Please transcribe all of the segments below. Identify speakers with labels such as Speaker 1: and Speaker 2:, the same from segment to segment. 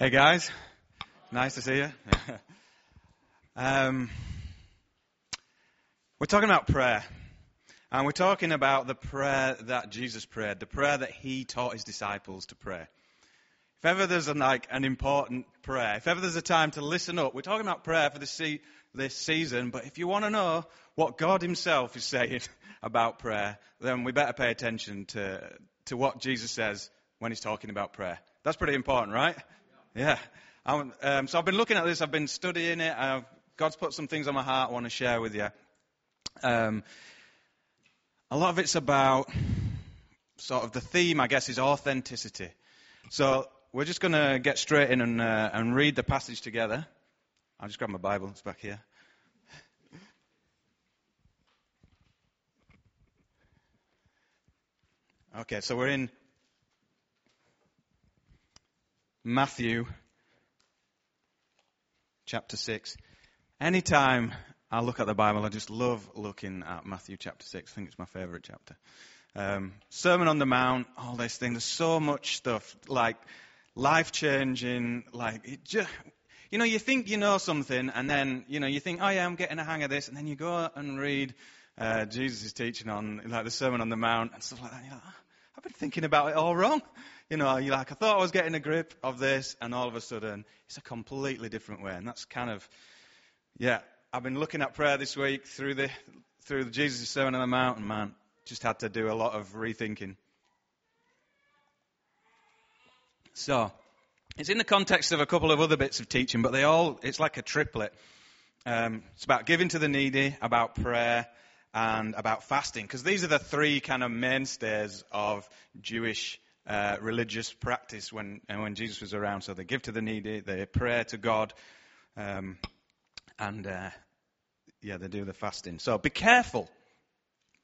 Speaker 1: Hey guys, nice to see you. um, we're talking about prayer, and we're talking about the prayer that Jesus prayed, the prayer that he taught his disciples to pray. If ever there's a, like an important prayer, if ever there's a time to listen up, we're talking about prayer for this, se- this season. But if you want to know what God Himself is saying about prayer, then we better pay attention to to what Jesus says when He's talking about prayer. That's pretty important, right? Yeah. Um, so I've been looking at this. I've been studying it. I've, God's put some things on my heart I want to share with you. Um, a lot of it's about sort of the theme, I guess, is authenticity. So we're just going to get straight in and, uh, and read the passage together. I'll just grab my Bible. It's back here. Okay, so we're in Matthew chapter 6. Anytime I look at the Bible, I just love looking at Matthew chapter 6. I think it's my favorite chapter. Um, Sermon on the Mount, all this thing. There's so much stuff, like life changing, like it just, you know, you think you know something, and then, you know, you think, oh yeah, I'm getting a hang of this, and then you go and read uh, Jesus' teaching on, like, the Sermon on the Mount and stuff like that. And you're like, oh, I've been thinking about it all wrong. You know, you're like, I thought I was getting a grip of this, and all of a sudden, it's a completely different way. And that's kind of, yeah, I've been looking at prayer this week through the, through the Jesus' Sermon on the Mount, and man, just had to do a lot of rethinking. So, it's in the context of a couple of other bits of teaching, but they all, it's like a triplet. Um, it's about giving to the needy, about prayer, and about fasting, because these are the three kind of mainstays of Jewish uh, religious practice when uh, when Jesus was around. So they give to the needy, they pray to God, um, and uh, yeah, they do the fasting. So be careful,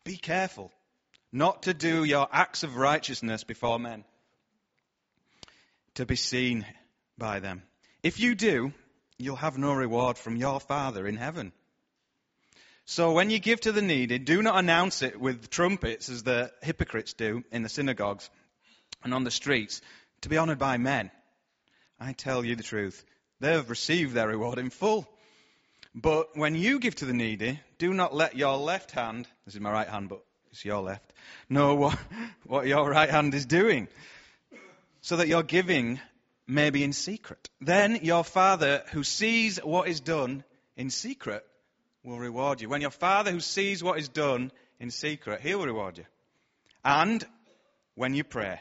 Speaker 1: be careful, not to do your acts of righteousness before men, to be seen by them. If you do, you'll have no reward from your Father in heaven. So when you give to the needy, do not announce it with trumpets as the hypocrites do in the synagogues and on the streets to be honored by men. I tell you the truth, they have received their reward in full. But when you give to the needy, do not let your left hand, this is my right hand, but it's your left, know what, what your right hand is doing, so that your giving may be in secret. Then your Father who sees what is done in secret will reward you. When your Father who sees what is done in secret, he'll reward you. And when you pray,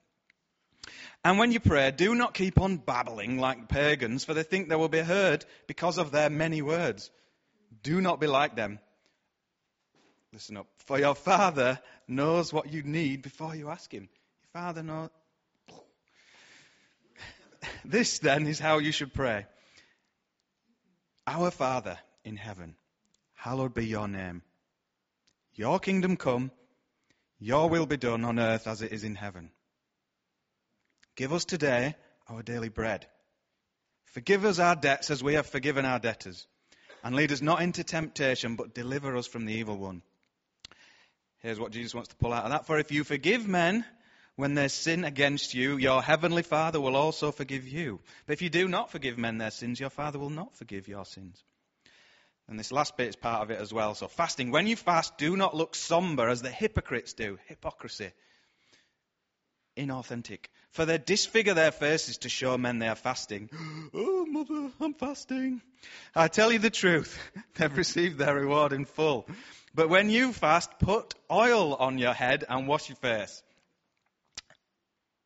Speaker 1: And when you pray, do not keep on babbling like pagans, for they think they will be heard because of their many words. Do not be like them. Listen up. For your Father knows what you need before you ask Him. Your Father knows. This then is how you should pray Our Father in heaven, hallowed be your name. Your kingdom come, your will be done on earth as it is in heaven. Give us today our daily bread. Forgive us our debts as we have forgiven our debtors. And lead us not into temptation, but deliver us from the evil one. Here's what Jesus wants to pull out of that. For if you forgive men when they sin against you, your heavenly Father will also forgive you. But if you do not forgive men their sins, your Father will not forgive your sins. And this last bit is part of it as well. So, fasting. When you fast, do not look somber as the hypocrites do. Hypocrisy. Inauthentic. For they disfigure their faces to show men they are fasting. oh, mother, I'm fasting. I tell you the truth. They've received their reward in full. But when you fast, put oil on your head and wash your face.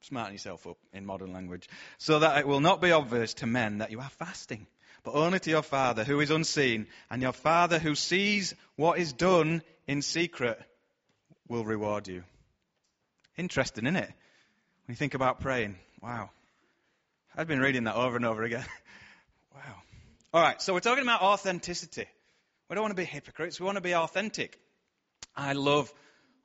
Speaker 1: Smarten yourself up in modern language. So that it will not be obvious to men that you are fasting but only to your Father who is unseen. And your Father who sees what is done in secret will reward you. Interesting, isn't it? When you think about praying. Wow. I've been reading that over and over again. wow. All right, so we're talking about authenticity. We don't want to be hypocrites, we want to be authentic. I love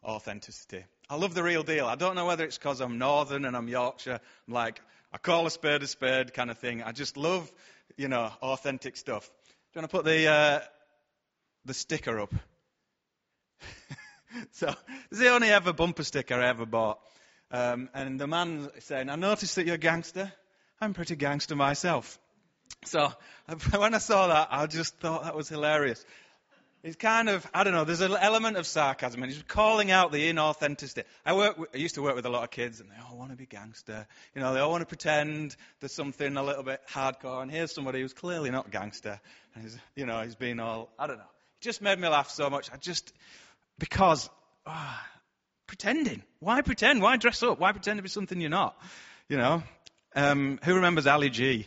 Speaker 1: authenticity. I love the real deal. I don't know whether it's because I'm northern and I'm Yorkshire. I'm like, I call a spade a spade kind of thing. I just love, you know, authentic stuff. Do you want to put the, uh, the sticker up? so, this is the only ever bumper sticker I ever bought. Um, and the man saying, I noticed that you're a gangster. I'm pretty gangster myself. So when I saw that, I just thought that was hilarious. It's kind of, I don't know, there's an element of sarcasm, and he's calling out the inauthenticity. I, work, I used to work with a lot of kids, and they all want to be gangster. You know, they all want to pretend there's something a little bit hardcore, and here's somebody who's clearly not gangster. And he's, you know, he's been all, I don't know. It just made me laugh so much. I just, because, oh, pretending. Why pretend? Why dress up? Why pretend to be something you're not? You know? Um, who remembers Ali G?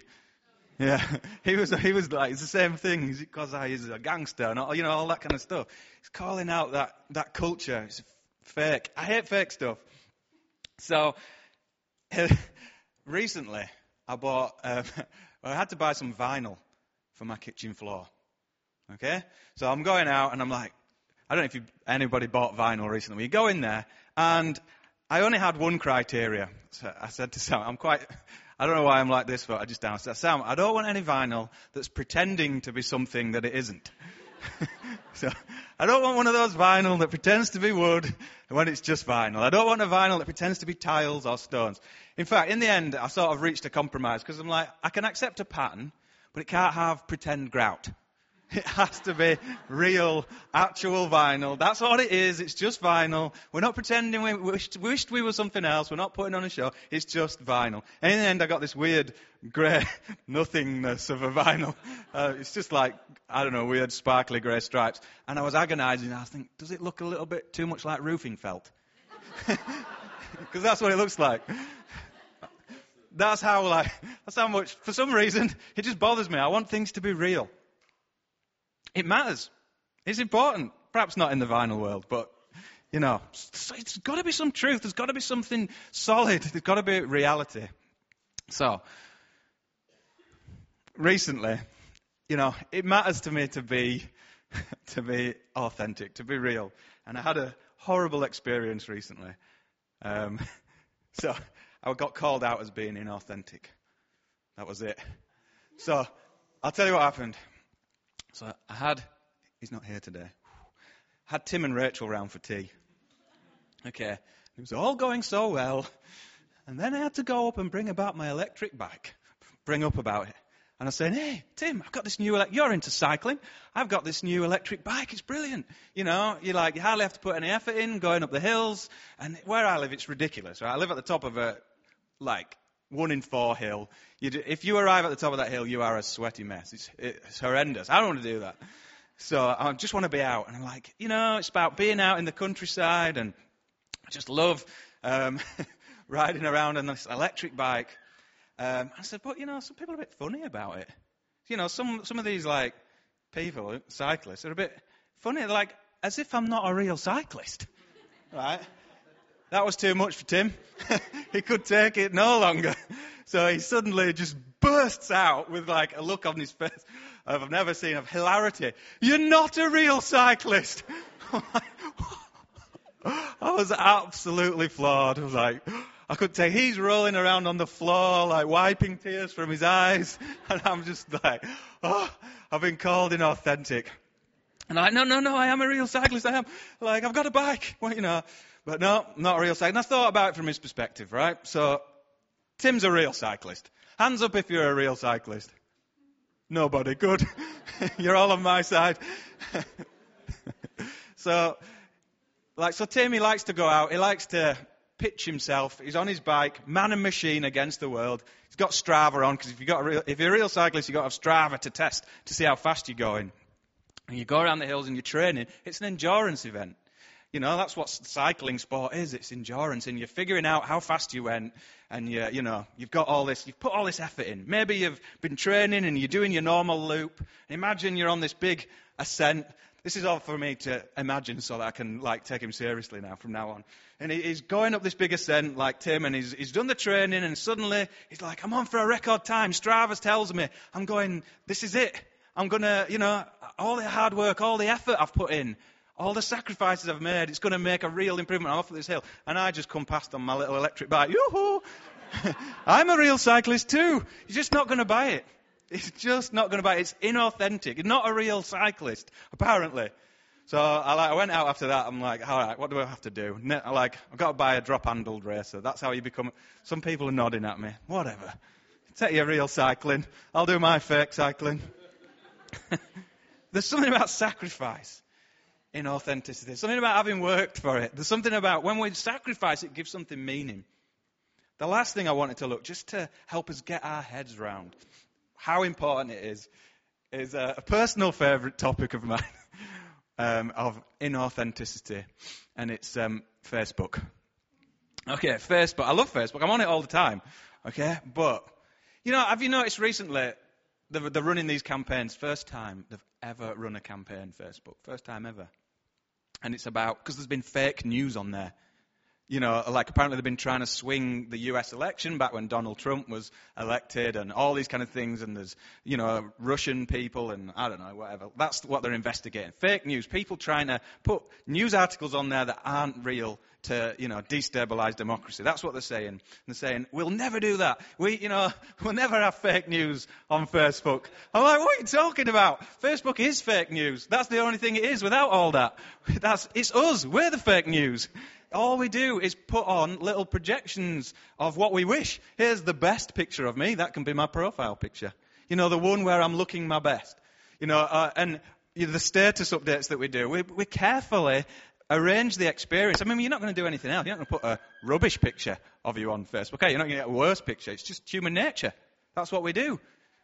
Speaker 1: Yeah, he was, he was like, it's the same thing because he's a gangster and all, you know, all that kind of stuff. He's calling out that, that culture. It's fake. I hate fake stuff. So, recently, I bought, um, I had to buy some vinyl for my kitchen floor. Okay? So I'm going out and I'm like, I don't know if you, anybody bought vinyl recently. You go in there and I only had one criteria. So I said to Sam, I'm quite, I don't know why I'm like this, but I just down. Sam, I don't want any vinyl that's pretending to be something that it isn't. so I don't want one of those vinyl that pretends to be wood when it's just vinyl. I don't want a vinyl that pretends to be tiles or stones. In fact, in the end, I sort of reached a compromise because I'm like, I can accept a pattern, but it can't have pretend grout. It has to be real, actual vinyl. That's what it is. It's just vinyl. We're not pretending we wished, wished, we were something else. We're not putting on a show. It's just vinyl. And in the end, I got this weird grey nothingness of a vinyl. Uh, it's just like, I don't know, weird sparkly grey stripes. And I was agonizing. I was thinking, does it look a little bit too much like roofing felt? Because that's what it looks like. That's how, like, that's how much, for some reason, it just bothers me. I want things to be real. It matters. It's important. Perhaps not in the vinyl world, but you know, it's got to be some truth. There's got to be something solid. There's got to be reality. So, recently, you know, it matters to me to be to be authentic, to be real. And I had a horrible experience recently. Um, so I got called out as being inauthentic. That was it. So I'll tell you what happened. So I had, he's not here today, had Tim and Rachel round for tea. Okay. It was all going so well. And then I had to go up and bring about my electric bike. Bring up about it. And I said, hey, Tim, I've got this new, ele- you're into cycling. I've got this new electric bike. It's brilliant. You know, you like, you hardly have to put any effort in going up the hills. And where I live, it's ridiculous, right? I live at the top of a, like, one in four hill. You do, if you arrive at the top of that hill, you are a sweaty mess. It's, it's horrendous. I don't want to do that. So I just want to be out. And I'm like, you know, it's about being out in the countryside and I just love um, riding around on this electric bike. Um, I said, but you know, some people are a bit funny about it. You know, some some of these like people, cyclists, are a bit funny, They're like as if I'm not a real cyclist, right? That was too much for Tim. he could take it no longer. So he suddenly just bursts out with like a look on his face I've never seen of hilarity. You're not a real cyclist. I was absolutely floored. I was like, I could take, he's rolling around on the floor, like wiping tears from his eyes. And I'm just like, oh, I've been called inauthentic. And I'm like, no, no, no, I am a real cyclist. I am. Like, I've got a bike. Well, you know, but no, not a real cyclist. And I thought about it from his perspective, right? So, Tim's a real cyclist. Hands up if you're a real cyclist. Nobody. Good. you're all on my side. so, like, so Tim, he likes to go out. He likes to pitch himself. He's on his bike, man and machine against the world. He's got Strava on because if, if you're a real cyclist, you've got to have Strava to test to see how fast you're going. And you go around the hills and you're training. It's an endurance event. You know, that's what cycling sport is. It's endurance, and you're figuring out how fast you went, and you, you know, you've got all this, you've put all this effort in. Maybe you've been training and you're doing your normal loop. Imagine you're on this big ascent. This is all for me to imagine so that I can like take him seriously now from now on. And he's going up this big ascent like Tim and he's, he's done the training and suddenly he's like, I'm on for a record time. Strava tells me. I'm going, this is it. I'm going to, you know, all the hard work, all the effort I've put in, all the sacrifices I've made, it's going to make a real improvement. I'm off this hill. And I just come past on my little electric bike. Yoo-hoo! I'm a real cyclist too. You're just not going to buy it. It's just not going to buy it. It's inauthentic. You're not a real cyclist, apparently. So I, like, I went out after that. I'm like, all right, what do I have to do? Like, I've got to buy a drop-handled racer. That's how you become. Some people are nodding at me. Whatever. Take your real cycling. I'll do my fake cycling. There's something about sacrifice in authenticity. Something about having worked for it. There's something about when we sacrifice, it gives something meaning. The last thing I wanted to look, just to help us get our heads round how important it is, is a, a personal favourite topic of mine um, of inauthenticity, and it's um, Facebook. Okay, Facebook. I love Facebook. I'm on it all the time. Okay, but you know, have you noticed recently they're, they're running these campaigns? First time they've ever run a campaign, Facebook. First time ever. And it's about, because there's been fake news on there. You know, like apparently they've been trying to swing the US election back when Donald Trump was elected and all these kind of things. And there's, you know, Russian people and I don't know, whatever. That's what they're investigating. Fake news. People trying to put news articles on there that aren't real to, you know, destabilize democracy. That's what they're saying. And they're saying, we'll never do that. We, you know, we'll never have fake news on Facebook. I'm like, what are you talking about? Facebook is fake news. That's the only thing it is without all that. That's, it's us. We're the fake news. All we do is put on little projections of what we wish. Here's the best picture of me. That can be my profile picture. You know, the one where I'm looking my best. You know, uh, and you know, the status updates that we do, we, we carefully arrange the experience. I mean, you're not going to do anything else. You're not going to put a rubbish picture of you on Facebook. Okay, you're not going to get a worse picture. It's just human nature. That's what we do.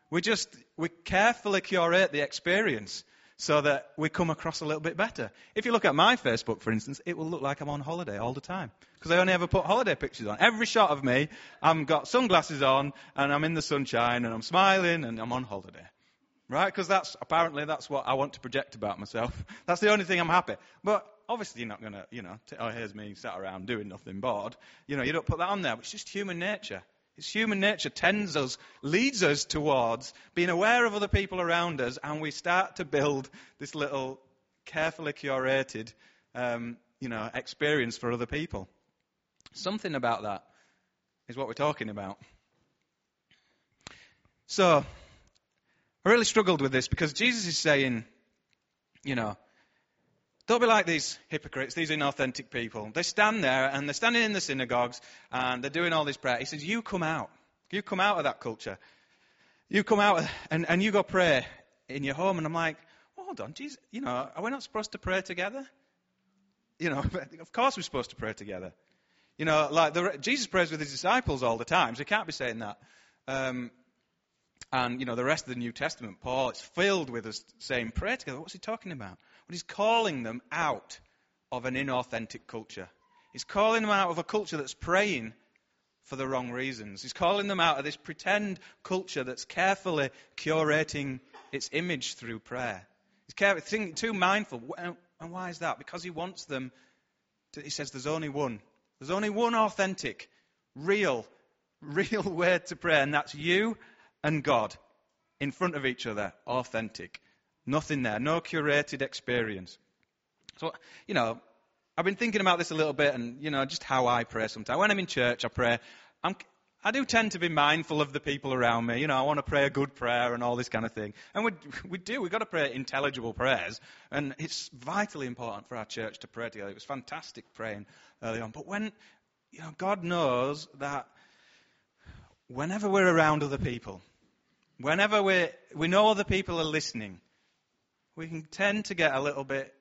Speaker 1: We just, we carefully curate the experience so that we come across a little bit better. If you look at my Facebook, for instance, it will look like I'm on holiday all the time. Because I only ever put holiday pictures on. Every shot of me, I've got sunglasses on, and I'm in the sunshine, and I'm smiling, and I'm on holiday. Right? Because that's, apparently, that's what I want to project about myself. That's the only thing I'm happy. But obviously you're not going to, you know, t- oh, here's me sat around doing nothing bored. You know, you don't put that on there. It's just human nature. It's human nature tends us, leads us towards being aware of other people around us, and we start to build this little carefully curated, um, you know, experience for other people. Something about that is what we're talking about. So, I really struggled with this because Jesus is saying, you know, don't be like these hypocrites, these inauthentic people. They stand there and they're standing in the synagogues and they're doing all this prayer. He says, You come out. You come out of that culture. You come out and, and you go pray in your home. And I'm like, well, hold on, Jesus, you know, are we not supposed to pray together? You know, of course we're supposed to pray together. You know, like the, Jesus prays with his disciples all the time, so he can't be saying that. Um, and, you know, the rest of the New Testament, Paul, it's filled with us saying, pray together. What's he talking about? But he's calling them out of an inauthentic culture. He's calling them out of a culture that's praying for the wrong reasons. He's calling them out of this pretend culture that's carefully curating its image through prayer. He's carefully, too mindful. And why is that? Because he wants them to, he says there's only one. There's only one authentic, real, real way to pray, and that's you and God in front of each other, authentic. Nothing there. No curated experience. So, you know, I've been thinking about this a little bit and, you know, just how I pray sometimes. When I'm in church, I pray. I'm, I do tend to be mindful of the people around me. You know, I want to pray a good prayer and all this kind of thing. And we, we do. We've got to pray intelligible prayers. And it's vitally important for our church to pray together. It was fantastic praying early on. But when, you know, God knows that whenever we're around other people, whenever we we know other people are listening, we can tend to get a little bit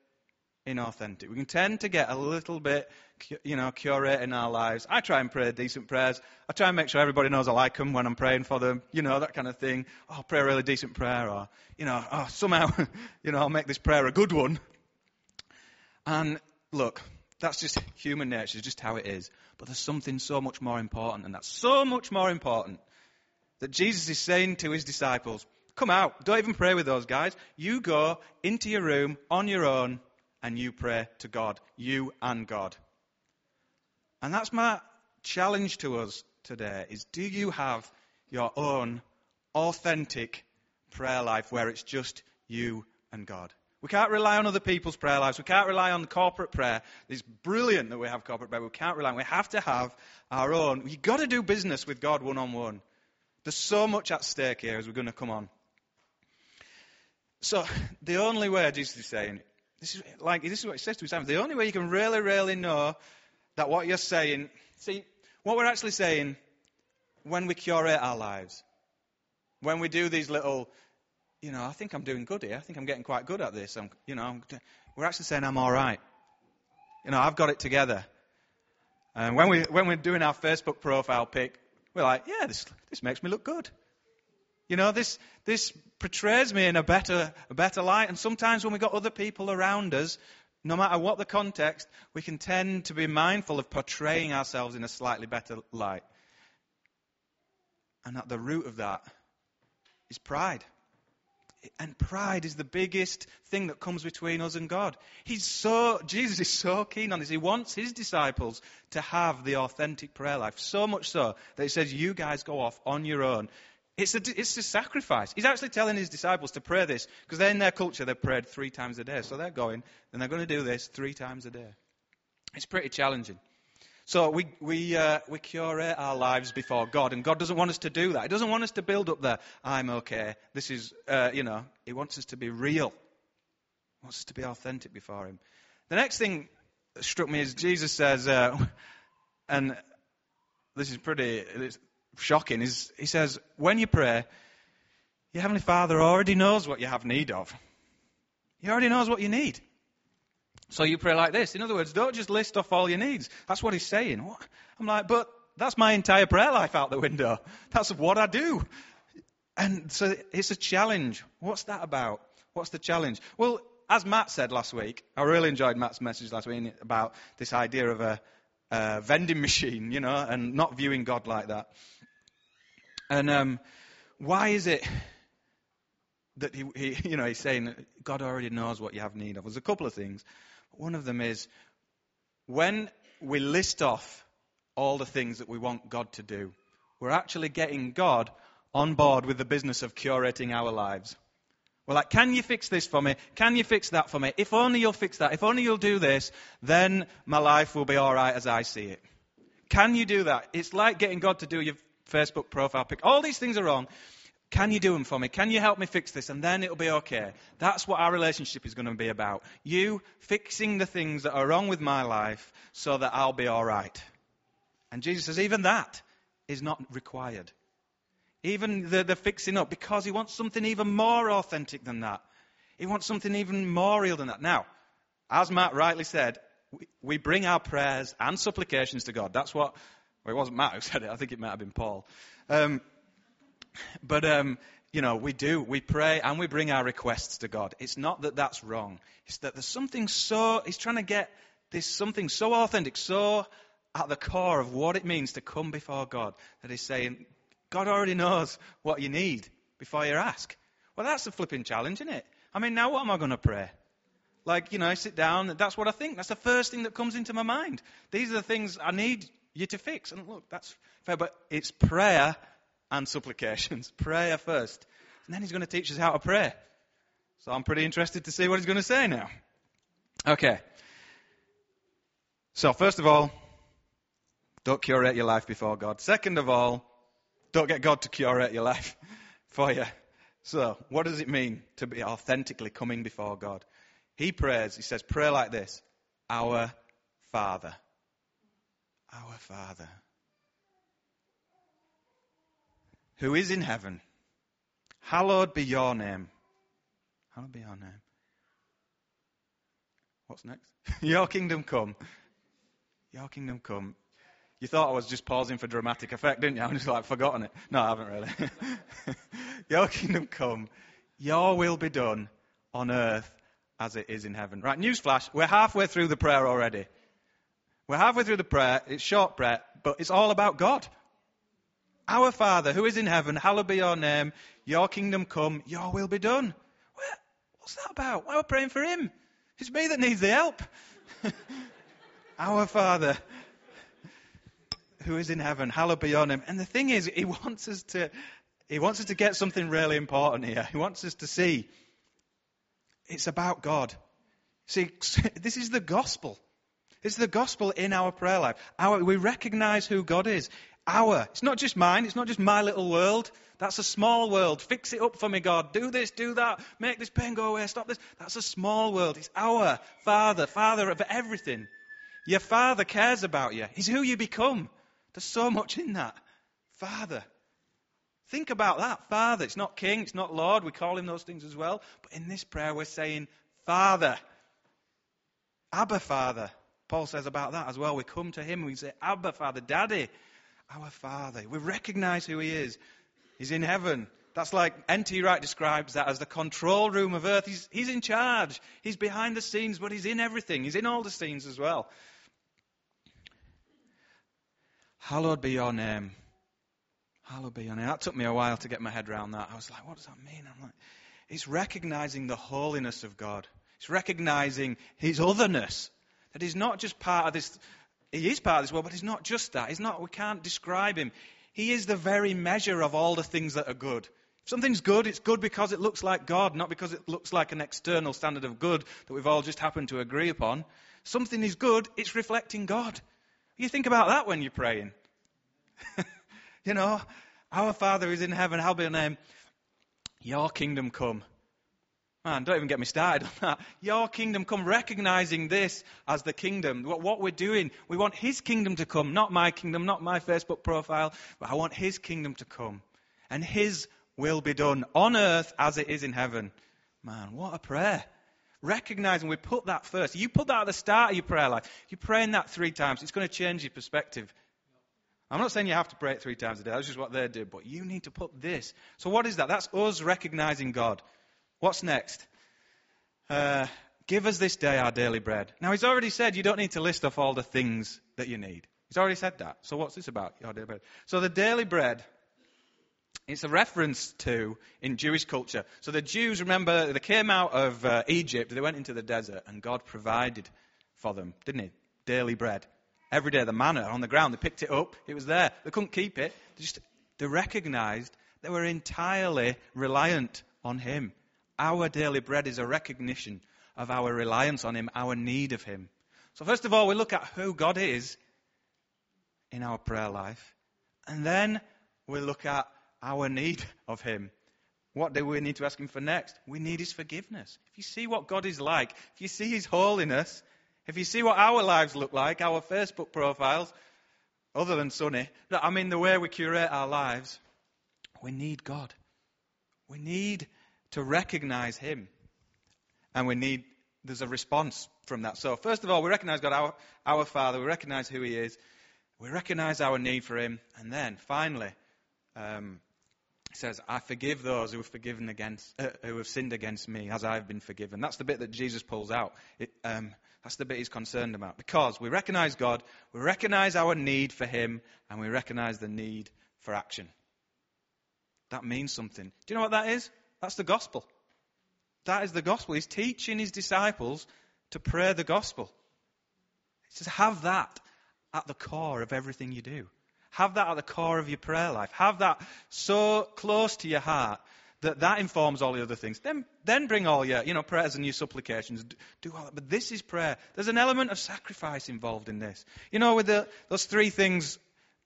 Speaker 1: inauthentic. We can tend to get a little bit, you know, curate in our lives. I try and pray decent prayers. I try and make sure everybody knows I like them when I'm praying for them, you know, that kind of thing. Oh, I'll pray a really decent prayer, or, you know, oh, somehow, you know, I'll make this prayer a good one. And look, that's just human nature, it's just how it is. But there's something so much more important, and that's so much more important that Jesus is saying to his disciples, Come out. Don't even pray with those guys. You go into your room on your own and you pray to God. You and God. And that's my challenge to us today is do you have your own authentic prayer life where it's just you and God. We can't rely on other people's prayer lives. We can't rely on corporate prayer. It's brilliant that we have corporate prayer. We can't rely on We have to have our own. You've got to do business with God one on one. There's so much at stake here as we're going to come on. So, the only way, Jesus is saying, this is like this is what he says to his. The only way you can really, really know that what you're saying, see, what we're actually saying when we curate our lives, when we do these little you know, I think I'm doing good here. I think I'm getting quite good at this. I'm, you know, I'm, we're actually saying I'm all right. You know, I've got it together. And when we when we're doing our Facebook profile pic, we're like, yeah, this this makes me look good. You know, this this portrays me in a better a better light. And sometimes when we've got other people around us, no matter what the context, we can tend to be mindful of portraying ourselves in a slightly better light. And at the root of that is pride. And pride is the biggest thing that comes between us and God. He's so, Jesus is so keen on this. He wants his disciples to have the authentic prayer life. So much so that he says, you guys go off on your own. It's a, it's a sacrifice. He's actually telling his disciples to pray this because they're in their culture, they prayed three times a day. So they're going and they're going to do this three times a day. It's pretty challenging. So we, we, uh, we curate our lives before God, and God doesn't want us to do that. He doesn't want us to build up the, I'm okay, this is, uh, you know, He wants us to be real. He wants us to be authentic before Him. The next thing that struck me is Jesus says, uh, and this is pretty shocking, is He says, when you pray, your Heavenly Father already knows what you have need of. He already knows what you need. So you pray like this. In other words, don't just list off all your needs. That's what he's saying. What? I'm like, but that's my entire prayer life out the window. That's what I do. And so it's a challenge. What's that about? What's the challenge? Well, as Matt said last week, I really enjoyed Matt's message last week about this idea of a, a vending machine, you know, and not viewing God like that. And um, why is it that he, he, you know, he's saying God already knows what you have need of? There's a couple of things. One of them is when we list off all the things that we want God to do, we're actually getting God on board with the business of curating our lives. We're like, can you fix this for me? Can you fix that for me? If only you'll fix that. If only you'll do this, then my life will be all right as I see it. Can you do that? It's like getting God to do your Facebook profile pic. All these things are wrong. Can you do them for me? Can you help me fix this? And then it'll be okay. That's what our relationship is going to be about. You fixing the things that are wrong with my life so that I'll be all right. And Jesus says, even that is not required. Even the, the fixing up, because he wants something even more authentic than that. He wants something even more real than that. Now, as Matt rightly said, we, we bring our prayers and supplications to God. That's what, well, it wasn't Matt who said it. I think it might have been Paul. Um, but, um, you know, we do. We pray and we bring our requests to God. It's not that that's wrong. It's that there's something so, he's trying to get this something so authentic, so at the core of what it means to come before God that he's saying, God already knows what you need before you ask. Well, that's a flipping challenge, isn't it? I mean, now what am I going to pray? Like, you know, I sit down, that's what I think. That's the first thing that comes into my mind. These are the things I need you to fix. And look, that's fair, but it's prayer and supplications. Prayer first. And then he's going to teach us how to pray. So I'm pretty interested to see what he's going to say now. Okay. So, first of all, don't curate your life before God. Second of all, don't get God to curate your life for you. So, what does it mean to be authentically coming before God? He prays, he says, pray like this Our Father. Our Father. who is in heaven, hallowed be your name. Hallowed be your name. What's next? your kingdom come. Your kingdom come. You thought I was just pausing for dramatic effect, didn't you? I'm just like forgotten it. No, I haven't really. your kingdom come. Your will be done on earth as it is in heaven. Right, newsflash. We're halfway through the prayer already. We're halfway through the prayer. It's short prayer, but it's all about God. Our Father who is in heaven, hallowed be your name. Your kingdom come, your will be done. What's that about? Why are we praying for him? It's me that needs the help. Our Father who is in heaven, hallowed be your name. And the thing is, he wants us to, he wants us to get something really important here. He wants us to see it's about God. See, this is the gospel. It's the gospel in our prayer life. Our, we recognize who God is. Our. It's not just mine. It's not just my little world. That's a small world. Fix it up for me, God. Do this, do that. Make this pain go away. Stop this. That's a small world. It's our Father, Father of everything. Your Father cares about you. He's who you become. There's so much in that. Father. Think about that. Father. It's not King. It's not Lord. We call him those things as well. But in this prayer, we're saying Father. Abba, Father. Paul says about that as well. We come to him, and we say, Abba, Father, Daddy, our Father. We recognize who he is. He's in heaven. That's like N.T. Wright describes that as the control room of earth. He's, he's in charge. He's behind the scenes, but he's in everything. He's in all the scenes as well. Hallowed be your name. Hallowed be your name. That took me a while to get my head around that. I was like, what does that mean? I'm like, it's recognizing the holiness of God. It's recognizing his otherness. That he's not just part of this, he is part of this world, but he's not just that. He's not, we can't describe him. He is the very measure of all the things that are good. If something's good, it's good because it looks like God, not because it looks like an external standard of good that we've all just happened to agree upon. Something is good, it's reflecting God. You think about that when you're praying. you know, our Father is in heaven, hallowed be your name. Um, your kingdom come. Man, don't even get me started on that. Your kingdom come, recognizing this as the kingdom. What, what, we're doing, we want His kingdom to come, not my kingdom, not my Facebook profile, but I want His kingdom to come. And His will be done on earth as it is in heaven. Man, what a prayer. Recognizing we put that first. You put that at the start of your prayer life. You're praying that three times, it's going to change your perspective. I'm not saying you have to pray it three times a day. That's just what they do. But you need to put this. So what is that? That's us recognizing God. What's next? Uh, give us this day our daily bread. Now, he's already said you don't need to list off all the things that you need. He's already said that. So, what's this about? Your daily bread. So, the daily bread, it's a reference to in Jewish culture. So, the Jews, remember, they came out of uh, Egypt, they went into the desert, and God provided for them, didn't He? Daily bread. Every day, the manna on the ground, they picked it up, it was there. They couldn't keep it. They just they recognized they were entirely reliant on Him. Our daily bread is a recognition of our reliance on Him, our need of Him. So, first of all, we look at who God is in our prayer life. And then we look at our need of Him. What do we need to ask Him for next? We need His forgiveness. If you see what God is like, if you see His holiness, if you see what our lives look like, our Facebook profiles, other than Sunny, I mean the way we curate our lives, we need God. We need to recognize Him. And we need, there's a response from that. So, first of all, we recognize God, our, our Father. We recognize who He is. We recognize our need for Him. And then, finally, um, He says, I forgive those who have, forgiven against, uh, who have sinned against me as I've been forgiven. That's the bit that Jesus pulls out. It, um, that's the bit He's concerned about. Because we recognize God, we recognize our need for Him, and we recognize the need for action. That means something. Do you know what that is? That's the gospel. That is the gospel. He's teaching his disciples to pray the gospel. He says, have that at the core of everything you do. Have that at the core of your prayer life. Have that so close to your heart that that informs all the other things. Then, then bring all your, you know, prayers and your supplications. Do all that. But this is prayer. There's an element of sacrifice involved in this. You know, with the, those three things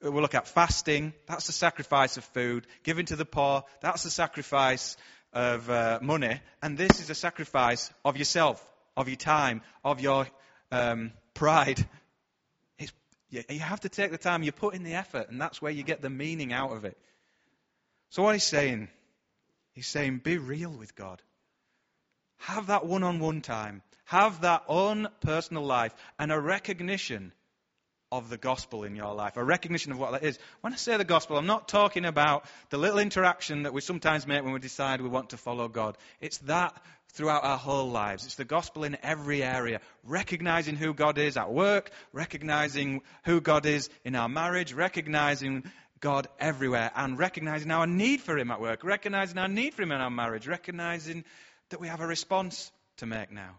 Speaker 1: uh, we'll look at fasting. That's the sacrifice of food. Giving to the poor. That's the sacrifice of uh, money, and this is a sacrifice of yourself, of your time, of your um, pride. It's, you have to take the time, you put in the effort, and that's where you get the meaning out of it. So, what he's saying, he's saying, be real with God. Have that one on one time. Have that own personal life and a recognition of the gospel in your life, a recognition of what that is. When I say the gospel, I'm not talking about the little interaction that we sometimes make when we decide we want to follow God. It's that throughout our whole lives. It's the gospel in every area. Recognizing who God is at work, recognizing who God is in our marriage, recognizing God everywhere, and recognizing our need for Him at work, recognizing our need for Him in our marriage, recognizing that we have a response to make now,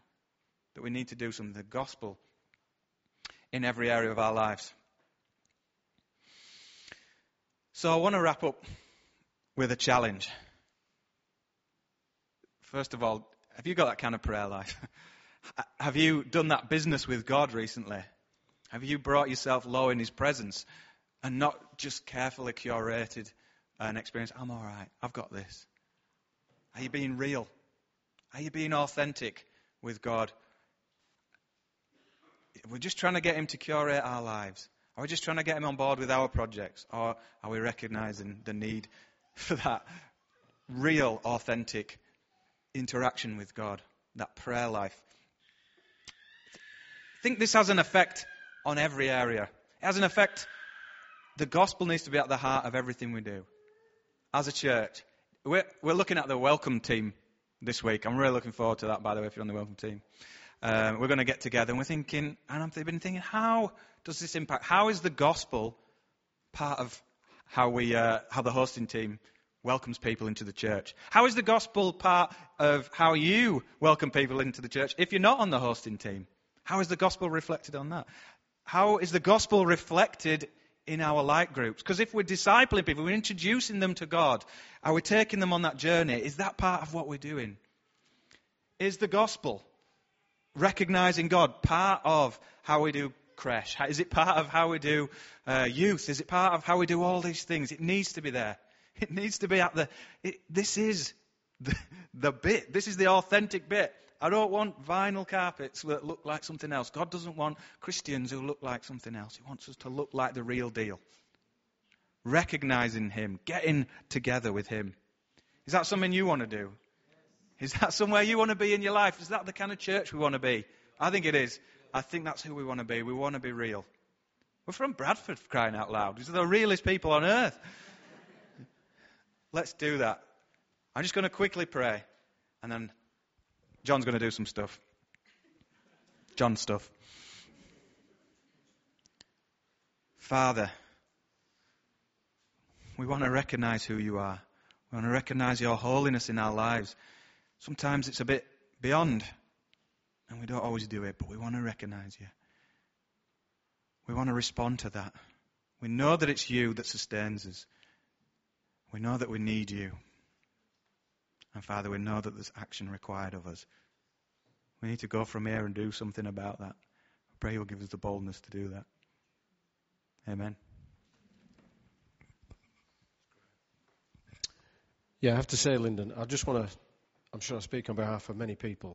Speaker 1: that we need to do something. The gospel in every area of our lives. So I want to wrap up with a challenge. First of all, have you got that kind of prayer life? have you done that business with God recently? Have you brought yourself low in His presence and not just carefully curated an experience? I'm all right. I've got this. Are you being real? Are you being authentic with God? We're just trying to get Him to curate our lives. Are we just trying to get Him on board with our projects? Or are we recognizing the need for that real, authentic interaction with God, that prayer life? I think this has an effect on every area. It has an effect. The gospel needs to be at the heart of everything we do. As a church, we're, we're looking at the welcome team this week. I'm really looking forward to that, by the way, if you're on the welcome team. Um, we're going to get together and we're thinking, and I've been thinking, how does this impact? How is the gospel part of how we, uh, how the hosting team welcomes people into the church? How is the gospel part of how you welcome people into the church if you're not on the hosting team? How is the gospel reflected on that? How is the gospel reflected in our light groups? Because if we're discipling people, we're introducing them to God, are we taking them on that journey? Is that part of what we're doing? Is the gospel, recognizing God, part of how we do creche? Is it part of how we do uh, youth? Is it part of how we do all these things? It needs to be there. It needs to be at the. It, this is the, the bit. This is the authentic bit. I don't want vinyl carpets that look like something else. God doesn't want Christians who look like something else. He wants us to look like the real deal. Recognizing Him, getting together with Him. Is that something you want to do? Is that somewhere you want to be in your life? Is that the kind of church we want to be? I think it is. I think that's who we want to be. We want to be real. We're from Bradford, crying out loud. These are the realest people on earth. Let's do that. I'm just going to quickly pray, and then John's going to do some stuff. John stuff. Father, we want to recognize who you are. We want to recognize your holiness in our lives. Sometimes it's a bit beyond, and we don't always do it, but we want to recognize you. We want to respond to that. We know that it's you that sustains us. We know that we need you. And Father, we know that there's action required of us. We need to go from here and do something about that. I pray you'll give us the boldness to do that. Amen.
Speaker 2: Yeah, I have to say, Lindon, I just want to, I'm sure I speak on behalf of many people.